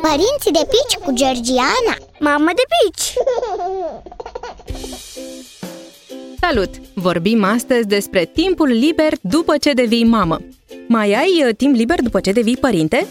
Părinții de pici cu Georgiana Mamă de pici! Salut! Vorbim astăzi despre timpul liber după ce devii mamă. Mai ai uh, timp liber după ce devii părinte?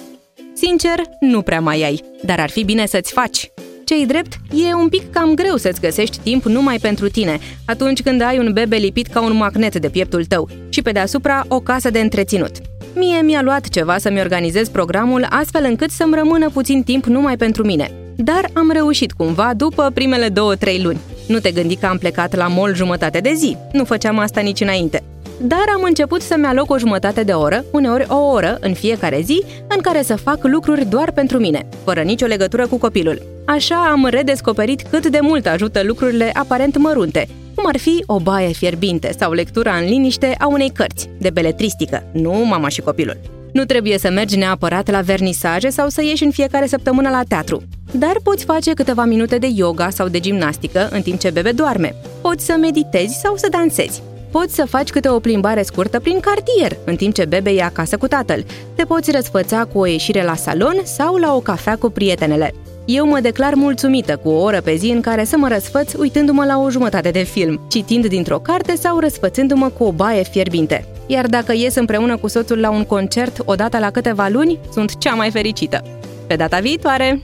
Sincer, nu prea mai ai, dar ar fi bine să-ți faci. Cei drept, e un pic cam greu să-ți găsești timp numai pentru tine, atunci când ai un bebe lipit ca un magnet de pieptul tău și pe deasupra o casă de întreținut. Mie mi-a luat ceva să-mi organizez programul astfel încât să-mi rămână puțin timp numai pentru mine. Dar am reușit cumva după primele două-trei luni. Nu te gândi că am plecat la mol jumătate de zi, nu făceam asta nici înainte. Dar am început să-mi aloc o jumătate de oră, uneori o oră, în fiecare zi, în care să fac lucruri doar pentru mine, fără nicio legătură cu copilul. Așa am redescoperit cât de mult ajută lucrurile aparent mărunte, cum ar fi o baie fierbinte sau lectura în liniște a unei cărți, de beletristică, nu mama și copilul. Nu trebuie să mergi neapărat la vernisaje sau să ieși în fiecare săptămână la teatru. Dar poți face câteva minute de yoga sau de gimnastică în timp ce bebe doarme. Poți să meditezi sau să dansezi. Poți să faci câte o plimbare scurtă prin cartier, în timp ce bebe e acasă cu tatăl. Te poți răsfăța cu o ieșire la salon sau la o cafea cu prietenele. Eu mă declar mulțumită cu o oră pe zi în care să mă răsfăț uitându-mă la o jumătate de film, citind dintr-o carte sau răsfățându-mă cu o baie fierbinte. Iar dacă ies împreună cu soțul la un concert odată la câteva luni, sunt cea mai fericită. Pe data viitoare!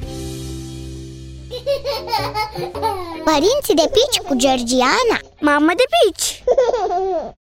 Părinții de pici cu Georgiana Mamă de pici!